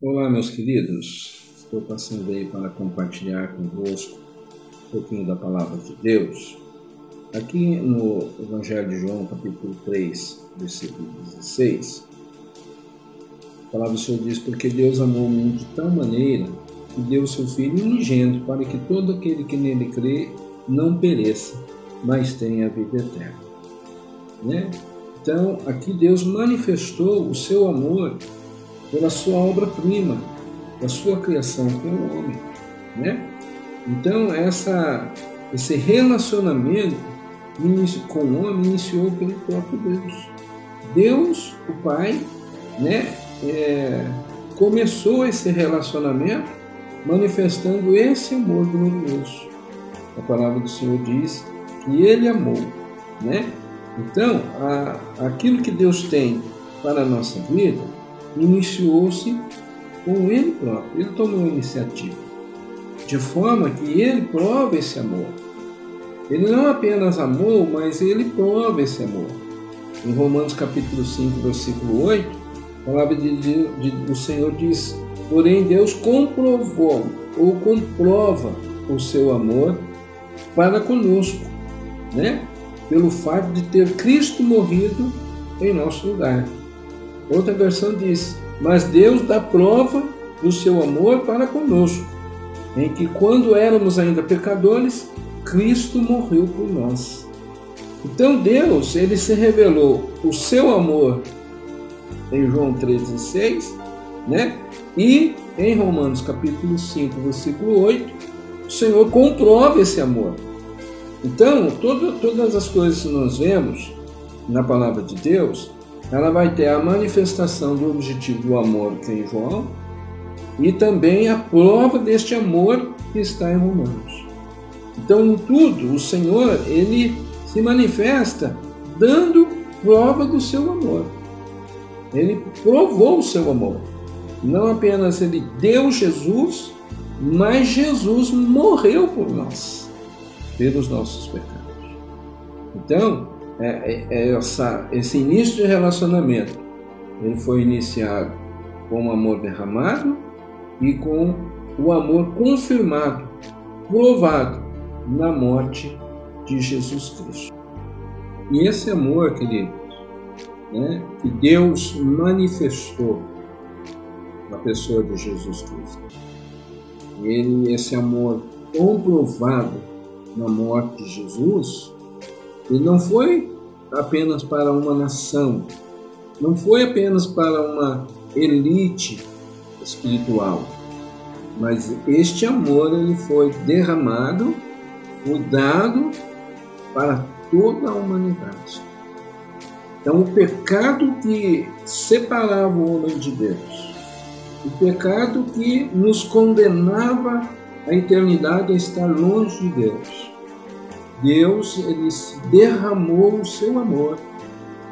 Olá, meus queridos. Estou passando aí para compartilhar convosco um pouquinho da palavra de Deus. Aqui no Evangelho de João, capítulo 3, versículo 16, a palavra do Senhor diz: Porque Deus amou o mundo de tal maneira que deu seu Filho unigênito para que todo aquele que nele crê não pereça, mas tenha a vida eterna. Né? Então, aqui Deus manifestou o seu amor pela sua obra-prima, da sua criação, que é o homem. Né? Então, essa, esse relacionamento com o homem iniciou pelo próprio Deus. Deus, o Pai, né, é, começou esse relacionamento manifestando esse amor glorioso. A palavra do Senhor diz que Ele amou. Né? Então, a, aquilo que Deus tem para a nossa vida iniciou-se com ele próprio. Ele tomou a iniciativa, de forma que ele prova esse amor. Ele não apenas amou, mas ele prova esse amor. Em Romanos capítulo 5, versículo 8, a palavra de, de, do Senhor diz: Porém, Deus comprovou ou comprova o seu amor para conosco, né? pelo fato de ter Cristo morrido em nosso lugar. Outra versão diz: Mas Deus dá prova do seu amor para conosco, em que quando éramos ainda pecadores, Cristo morreu por nós. Então Deus, ele se revelou o seu amor em João 13:6, né? E em Romanos capítulo 5, versículo 8, o Senhor comprova esse amor. Então, todo, todas as coisas que nós vemos na palavra de Deus, ela vai ter a manifestação do objetivo do amor que é em João e também a prova deste amor que está em Romanos. Então, em tudo, o Senhor ele se manifesta dando prova do seu amor. Ele provou o seu amor. Não apenas ele deu Jesus, mas Jesus morreu por nós, pelos nossos pecados. Então, é, é, é essa, esse início de relacionamento ele foi iniciado com o amor derramado e com o amor confirmado, provado na morte de Jesus Cristo. E esse amor, queridos, né, que Deus manifestou na pessoa de Jesus Cristo, ele, esse amor comprovado na morte de Jesus, ele não foi apenas para uma nação, não foi apenas para uma elite espiritual, mas este amor ele foi derramado, foi dado para toda a humanidade. Então, o pecado que separava o homem de Deus, o pecado que nos condenava à eternidade a estar longe de Deus, Deus ele derramou o seu amor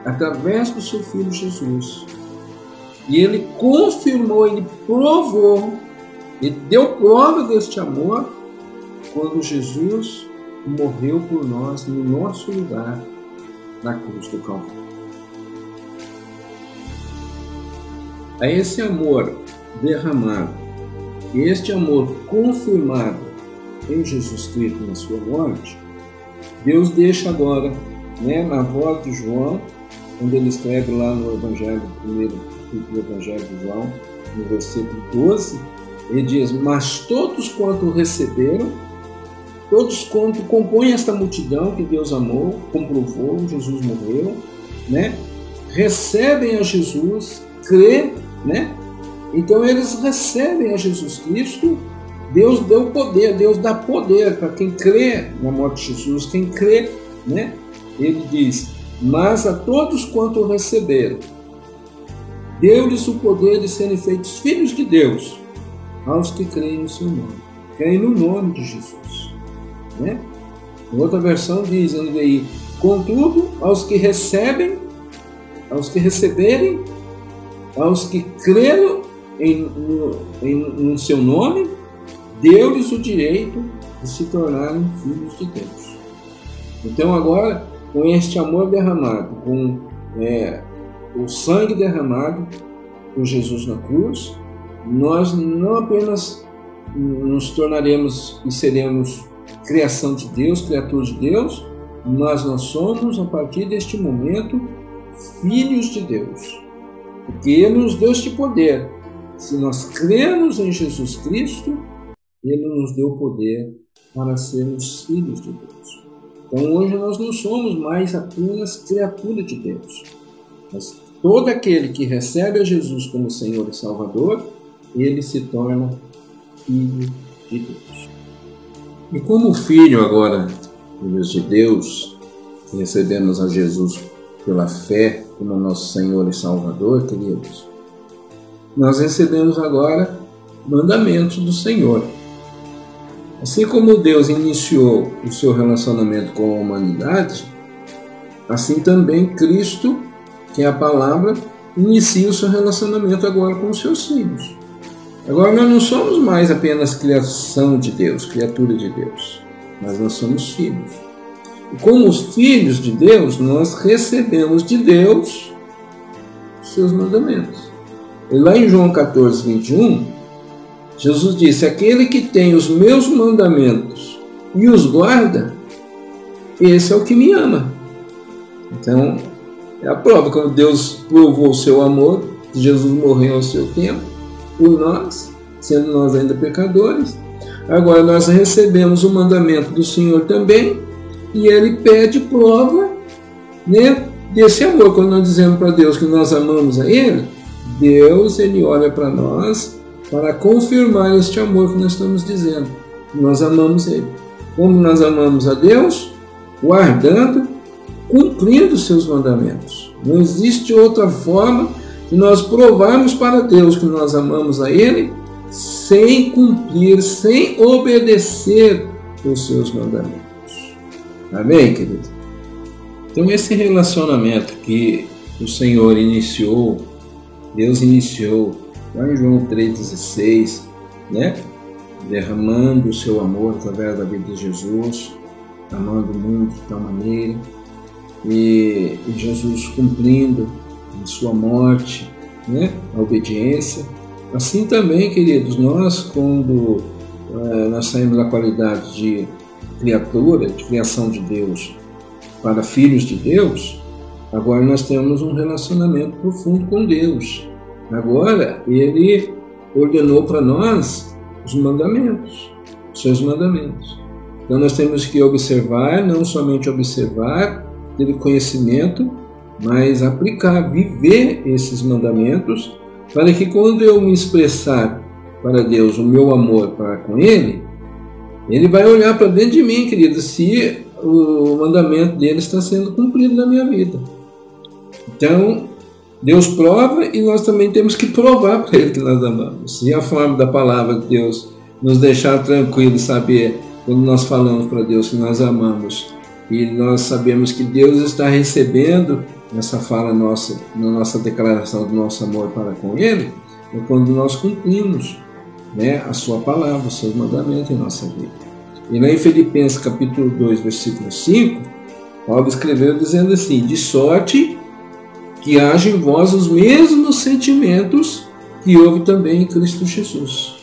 através do seu filho Jesus. E ele confirmou, ele provou, ele deu prova deste amor quando Jesus morreu por nós no nosso lugar na cruz do Calvário. A esse amor derramado, este amor confirmado em Jesus Cristo na sua morte, Deus deixa agora, né, na voz de João, quando ele escreve lá no Evangelho, primeiro do Evangelho de João, no versículo 12, ele diz: Mas todos quanto receberam, todos quanto compõem esta multidão que Deus amou, comprovou, Jesus morreu, né? recebem a Jesus, crê, né? Então eles recebem a Jesus Cristo Deus deu poder, Deus dá poder para quem crê na morte de Jesus, quem crê, né? Ele diz: Mas a todos quanto receberam, deu-lhes o poder de serem feitos filhos de Deus, aos que creem no seu nome, creem no nome de Jesus, né? Outra versão diz aí: Contudo, aos que recebem, aos que receberem, aos que creram em, no, em, no seu nome, deu-lhes o direito de se tornarem filhos de Deus. Então, agora, com este amor derramado, com é, o sangue derramado por Jesus na cruz, nós não apenas nos tornaremos e seremos criação de Deus, criatura de Deus, mas nós somos, a partir deste momento, filhos de Deus. Porque Ele nos deu este poder. Se nós cremos em Jesus Cristo, Ele nos deu poder para sermos filhos de Deus. Então hoje nós não somos mais apenas criatura de Deus, mas todo aquele que recebe a Jesus como Senhor e Salvador, ele se torna filho de Deus. E como filho agora, filhos de Deus, recebemos a Jesus pela fé como nosso Senhor e Salvador, queridos, nós recebemos agora mandamentos do Senhor. Assim como Deus iniciou o seu relacionamento com a humanidade, assim também Cristo, que é a palavra, inicia o seu relacionamento agora com os seus filhos. Agora nós não somos mais apenas criação de Deus, criatura de Deus, mas nós somos filhos. E como os filhos de Deus, nós recebemos de Deus seus mandamentos. E lá em João 14, 21, Jesus disse: Aquele que tem os meus mandamentos e os guarda, esse é o que me ama. Então, é a prova quando Deus provou o seu amor, Jesus morreu ao seu tempo por nós, sendo nós ainda pecadores. Agora nós recebemos o mandamento do Senhor também, e ele pede prova né, desse amor. Quando nós dizemos para Deus que nós amamos a Ele, Deus ele olha para nós para confirmar este amor que nós estamos dizendo. Nós amamos Ele. Como nós amamos a Deus? Guardando, cumprindo seus mandamentos. Não existe outra forma de nós provarmos para Deus que nós amamos a Ele sem cumprir, sem obedecer os seus mandamentos. Amém, querido? Então, esse relacionamento que o Senhor iniciou, Deus iniciou lá em João 3,16, né? derramando o seu amor através da vida de Jesus, amando o mundo de tal maneira, e, Jesus cumprindo a sua morte, né? a obediência. Assim também, queridos, nós, quando é, nós saímos da qualidade de criatura, de criação de Deus, para filhos de Deus, agora nós temos um relacionamento profundo com Deus. Agora, ele ordenou para nós os mandamentos, os seus mandamentos. Então nós temos que observar, não somente observar, ter conhecimento, mas aplicar, viver esses mandamentos, para que quando eu me expressar para Deus o meu amor para com Ele, Ele vai olhar para dentro de mim, querido, se o mandamento dele está sendo cumprido na minha vida. Então, Deus prova e nós também temos que provar para Ele que nós amamos. E a forma da palavra de Deus nos deixar tranquilos, saber quando nós falamos para Deus que nós amamos e nós sabemos que Deus está recebendo essa fala nossa, na nossa declaração do nosso amor para com Ele, é quando nós cumprimos né, a Sua palavra, os seus mandamentos em nossa vida. E lá em Filipenses capítulo 2, versículo 5, Paulo escreveu dizendo assim: De sorte que haja em vós os mesmos sentimentos que houve também em Cristo Jesus.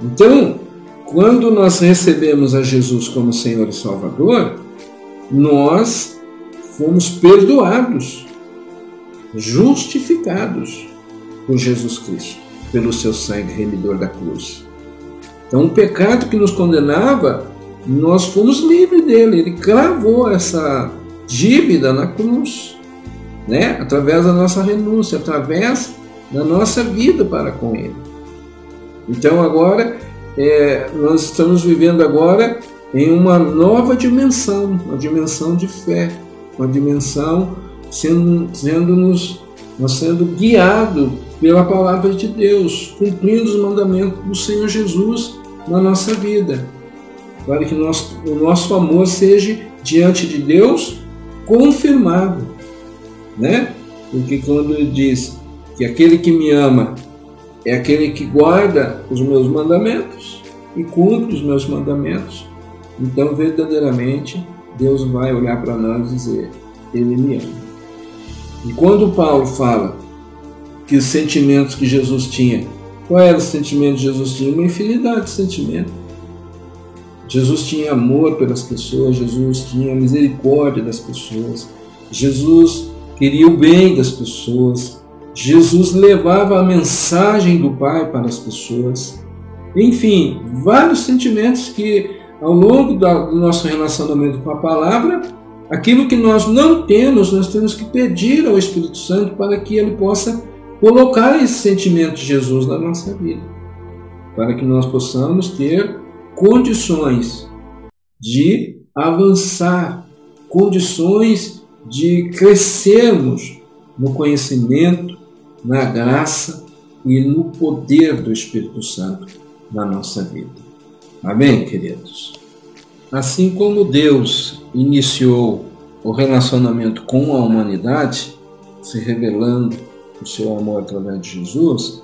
Então, quando nós recebemos a Jesus como Senhor e Salvador, nós fomos perdoados, justificados por Jesus Cristo, pelo seu sangue remidor da cruz. Então, o pecado que nos condenava, nós fomos livres dele. Ele cravou essa dívida na cruz né? através da nossa renúncia, através da nossa vida para com Ele. Então agora é, nós estamos vivendo agora em uma nova dimensão, uma dimensão de fé, uma dimensão sendo, sendo nos, sendo guiado pela palavra de Deus, cumprindo os mandamentos do Senhor Jesus na nossa vida, para que nós, o nosso amor seja diante de Deus confirmado né? Porque quando ele diz que aquele que me ama é aquele que guarda os meus mandamentos e cumpre os meus mandamentos, então verdadeiramente Deus vai olhar para nós e dizer: Ele me ama. E quando Paulo fala que os sentimentos que Jesus tinha Qual era o sentimento que Jesus tinha? Uma infinidade de sentimentos. Jesus tinha amor pelas pessoas, Jesus tinha misericórdia das pessoas, Jesus queria o bem das pessoas, Jesus levava a mensagem do Pai para as pessoas. Enfim, vários sentimentos que ao longo do nosso relacionamento com a palavra, aquilo que nós não temos, nós temos que pedir ao Espírito Santo para que ele possa colocar esse sentimento de Jesus na nossa vida, para que nós possamos ter condições de avançar, condições de crescermos no conhecimento, na graça e no poder do Espírito Santo na nossa vida. Amém, queridos? Assim como Deus iniciou o relacionamento com a humanidade, se revelando o seu amor através de Jesus,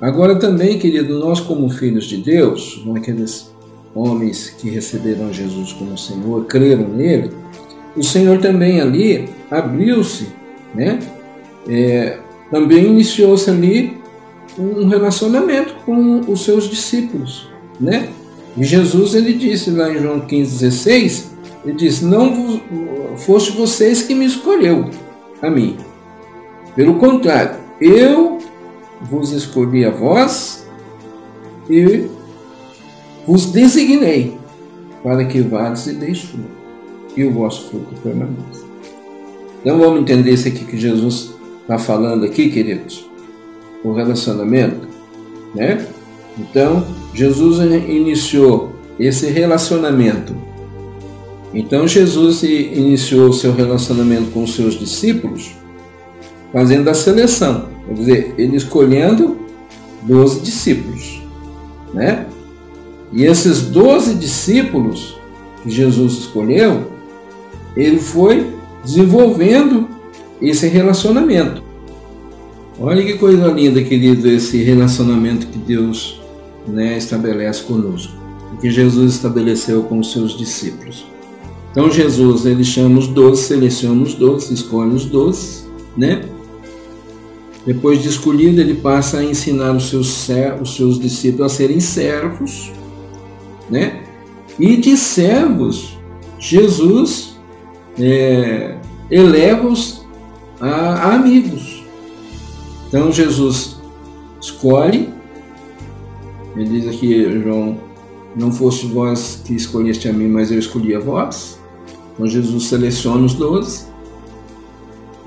agora também, querido, nós como filhos de Deus, aqueles homens que receberam Jesus como Senhor, creram nele, o Senhor também ali abriu-se, né? É, também iniciou-se ali um relacionamento com os seus discípulos, né? E Jesus ele disse lá em João 15,16, ele disse, não foste vocês que me escolheu a mim. Pelo contrário, eu vos escolhi a vós e vos designei para que vades e deis fruto, e o vosso fruto permaneça. Então vamos entender isso aqui que Jesus está falando aqui, queridos? O relacionamento, né? Então, Jesus iniciou esse relacionamento. Então, Jesus iniciou seu relacionamento com os seus discípulos fazendo a seleção, quer dizer, ele escolhendo 12 discípulos, né? E esses doze discípulos que Jesus escolheu, ele foi desenvolvendo esse relacionamento. Olha que coisa linda, querido, esse relacionamento que Deus né, estabelece conosco, que Jesus estabeleceu com os seus discípulos. Então Jesus ele chama os doze, seleciona os doze, escolhe os doze, né? Depois de escolhido, ele passa a ensinar os seus, os seus discípulos a serem servos, né? E de servos, Jesus é, eleva-os a, a amigos. Então Jesus escolhe, ele diz aqui, João, não fosse vós que escolheste a mim, mas eu escolhi a vós. Então Jesus seleciona os doze.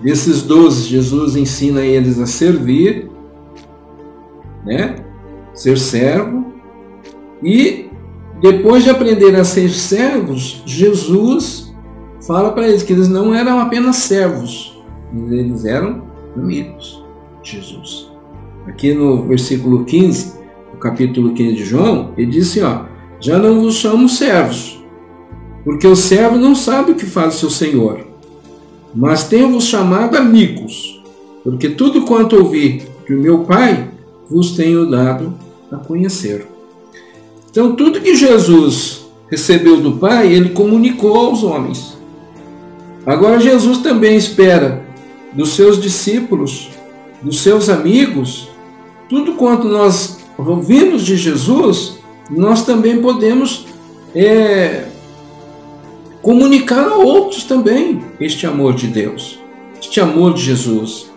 Desses doze, Jesus ensina eles a servir, né? ser servo, e depois de aprender a ser servos, Jesus fala para eles que eles não eram apenas servos, eles eram amigos de Jesus. Aqui no versículo 15, no capítulo 15 de João, ele disse: ó, já não vos chamo servos, porque o servo não sabe o que faz o seu senhor, mas tenho-vos chamado amigos, porque tudo quanto ouvi que o meu Pai vos tenho dado a conhecer. Então, tudo que Jesus recebeu do Pai, ele comunicou aos homens. Agora, Jesus também espera dos seus discípulos, dos seus amigos, tudo quanto nós ouvimos de Jesus, nós também podemos é, comunicar a outros também este amor de Deus, este amor de Jesus,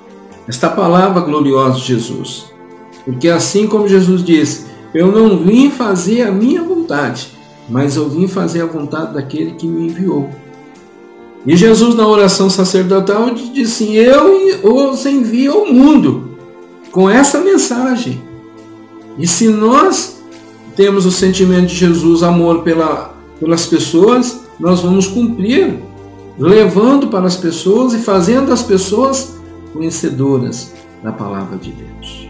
esta palavra gloriosa de Jesus. Porque assim como Jesus disse, eu não vim fazer a minha vontade, mas eu vim fazer a vontade daquele que me enviou. E Jesus, na oração sacerdotal, disse assim: Eu os envio ao mundo com essa mensagem. E se nós temos o sentimento de Jesus, amor pela, pelas pessoas, nós vamos cumprir, levando para as pessoas e fazendo as pessoas conhecedoras da palavra de Deus.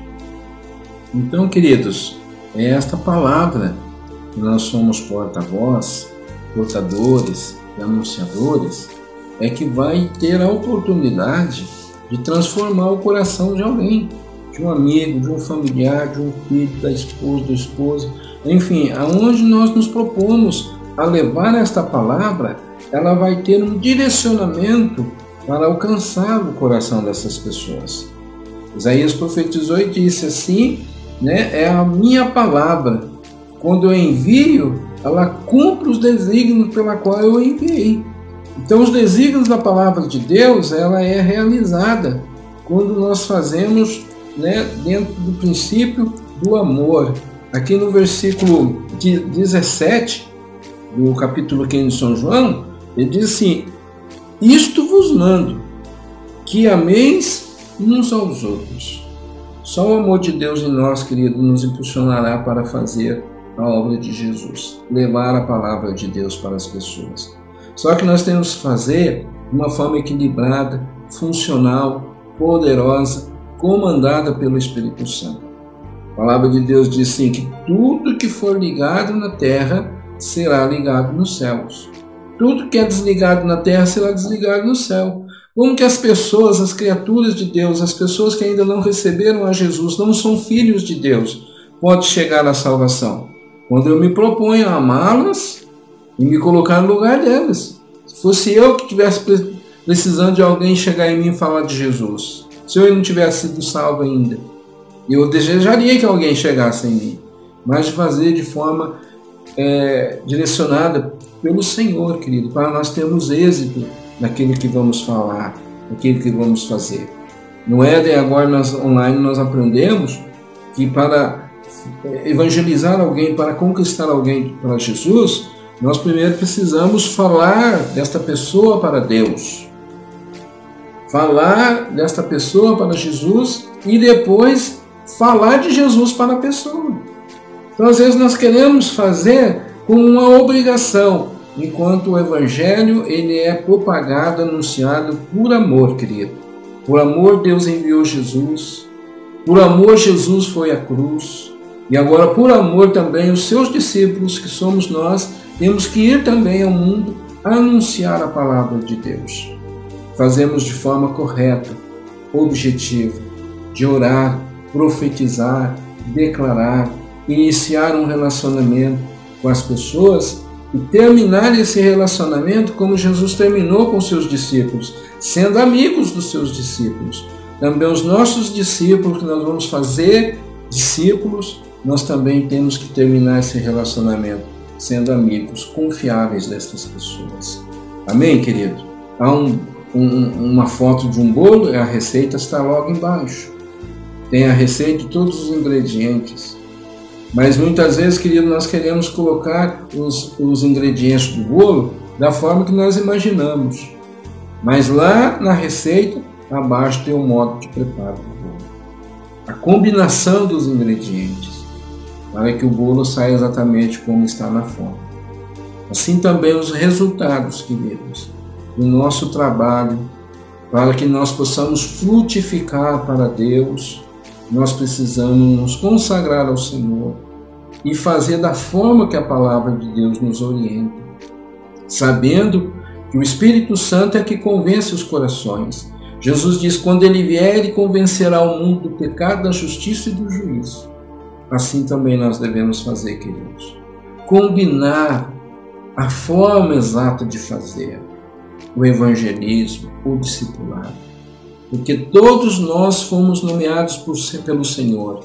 Então, queridos, é esta palavra que nós somos porta-voz, portadores e anunciadores, é que vai ter a oportunidade de transformar o coração de alguém, de um amigo, de um familiar, de um filho, da esposa, do esposo, enfim, aonde nós nos propomos a levar esta palavra, ela vai ter um direcionamento para alcançar o coração dessas pessoas. Isaías profetizou e disse assim: né, é a minha palavra. Quando eu envio, ela cumpre os desígnios pela qual eu enviei. Então, os desígnios da palavra de Deus, ela é realizada quando nós fazemos né, dentro do princípio do amor. Aqui no versículo 17 do capítulo 15 de São João, ele diz assim: Isto vos mando, que ameis uns aos outros. Só o amor de Deus em nós, querido, nos impulsionará para fazer a obra de Jesus, levar a palavra de Deus para as pessoas. Só que nós temos que fazer de uma forma equilibrada, funcional, poderosa, comandada pelo Espírito Santo. A palavra de Deus diz sim que tudo que for ligado na terra será ligado nos céus. Tudo que é desligado na terra será desligado no céu. Como que as pessoas, as criaturas de Deus, as pessoas que ainda não receberam a Jesus, não são filhos de Deus, pode chegar à salvação? Quando eu me proponho a amá-las e me colocar no lugar delas. Se fosse eu que tivesse precisando de alguém chegar em mim e falar de Jesus, se eu não tivesse sido salvo ainda, eu desejaria que alguém chegasse em mim, mas de fazer de forma é, direcionada pelo Senhor, querido, para nós termos êxito naquilo que vamos falar, naquilo que vamos fazer. No Éden, agora nós, online, nós aprendemos que para evangelizar alguém, para conquistar alguém para Jesus, nós primeiro precisamos falar desta pessoa para Deus. Falar desta pessoa para Jesus e depois falar de Jesus para a pessoa. Então, às vezes, nós queremos fazer como uma obrigação, enquanto o Evangelho ele é propagado, anunciado por amor, querido. Por amor, Deus enviou Jesus. Por amor, Jesus foi à cruz. E agora, por amor também, os seus discípulos, que somos nós, temos que ir também ao mundo anunciar a palavra de Deus. Fazemos de forma correta, objetiva, de orar, profetizar, declarar, iniciar um relacionamento com as pessoas e terminar esse relacionamento como Jesus terminou com seus discípulos, sendo amigos dos seus discípulos. Também os nossos discípulos, que nós vamos fazer discípulos, nós também temos que terminar esse relacionamento sendo amigos confiáveis dessas pessoas. Amém, querido? Há um, um, uma foto de um bolo, a receita está logo embaixo. Tem a receita de todos os ingredientes. Mas muitas vezes, querido, nós queremos colocar os, os ingredientes do bolo da forma que nós imaginamos. Mas lá na receita, abaixo tem o modo de preparo do bolo. A combinação dos ingredientes, para que o bolo saia exatamente como está na forma. Assim também os resultados, queridos, do nosso trabalho, para que nós possamos frutificar para Deus nós precisamos nos consagrar ao Senhor e fazer da forma que a palavra de Deus nos orienta, sabendo que o Espírito Santo é que convence os corações. Jesus diz: quando ele vier, ele convencerá o mundo do pecado, da justiça e do juízo. Assim também nós devemos fazer, queridos. Combinar a forma exata de fazer o evangelismo, o discipulado porque todos nós fomos nomeados por, pelo Senhor.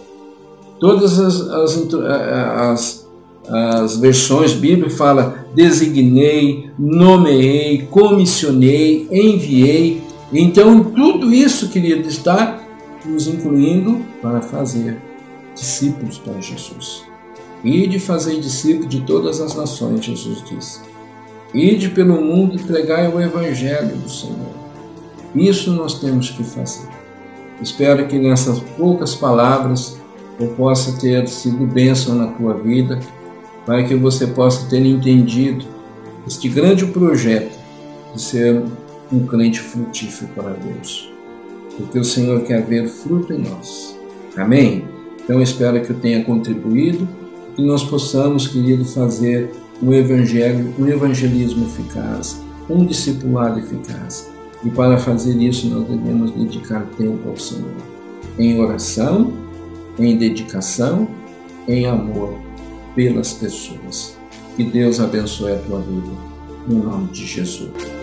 Todas as, as, as, as versões bíblicas falam designei, nomeei, comissionei, enviei. Então, tudo isso, querido, está nos incluindo para fazer discípulos para Jesus. E de fazer discípulos de todas as nações, Jesus disse. Ide pelo mundo e pregai o evangelho do Senhor. Isso nós temos que fazer. Espero que nessas poucas palavras eu possa ter sido bênção na tua vida, para que você possa ter entendido este grande projeto de ser um crente frutífero para Deus. Porque o Senhor quer ver fruto em nós. Amém? Então espero que eu tenha contribuído, que nós possamos, querido, fazer um evangelho, um evangelismo eficaz, um discipulado eficaz e para fazer isso, nós devemos dedicar tempo ao Senhor, em oração, em dedicação, em amor pelas pessoas. Que Deus abençoe a tua vida, no nome de Jesus.